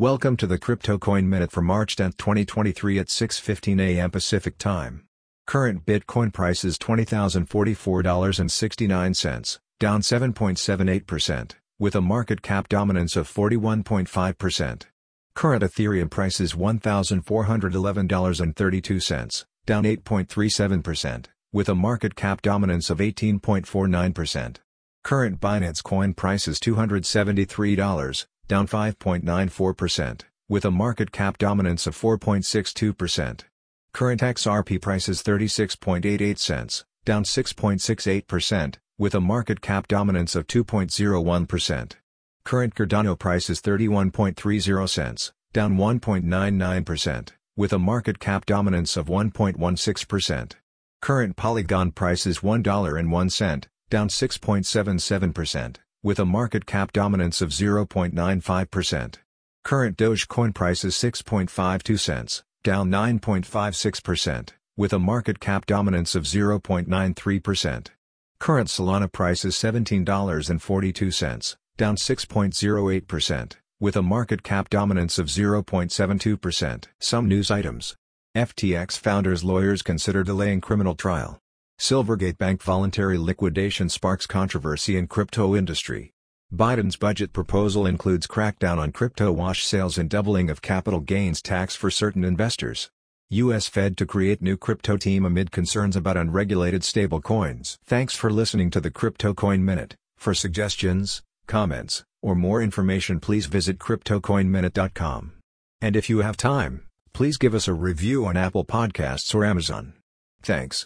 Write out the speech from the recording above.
Welcome to the Crypto Coin Minute for March 10, 2023 at 6:15 a.m. Pacific Time. Current Bitcoin price is $20,044.69, down 7.78%, with a market cap dominance of 41.5%. Current Ethereum price is $1,411.32, down 8.37%, with a market cap dominance of 18.49%. Current Binance Coin price is $273, down 5.94%, with a market cap dominance of 4.62%. Current XRP price is 36.88 cents, down 6.68%, with a market cap dominance of 2.01%. Current Cardano price is 31.30 cents, down 1.99%, with a market cap dominance of 1.16%. Current Polygon price is $1.01, down 6.77%, with a market cap dominance of 0.95%. Current Dogecoin price is 6.52 cents, down 9.56%, with a market cap dominance of 0.93%. Current Solana price is $17.42, down 6.08%, with a market cap dominance of 0.72%. Some news items. FTX founders' lawyers consider delaying criminal trial. Silvergate Bank voluntary liquidation sparks controversy in crypto industry. Biden's budget proposal includes crackdown on crypto wash sales and doubling of capital gains tax for certain investors. U.S. Fed to create new crypto team amid concerns about unregulated stablecoins. Thanks for listening to the Crypto Coin Minute. For suggestions, comments, or more information please visit CryptoCoinMinute.com. And if you have time, please give us a review on Apple Podcasts or Amazon. Thanks.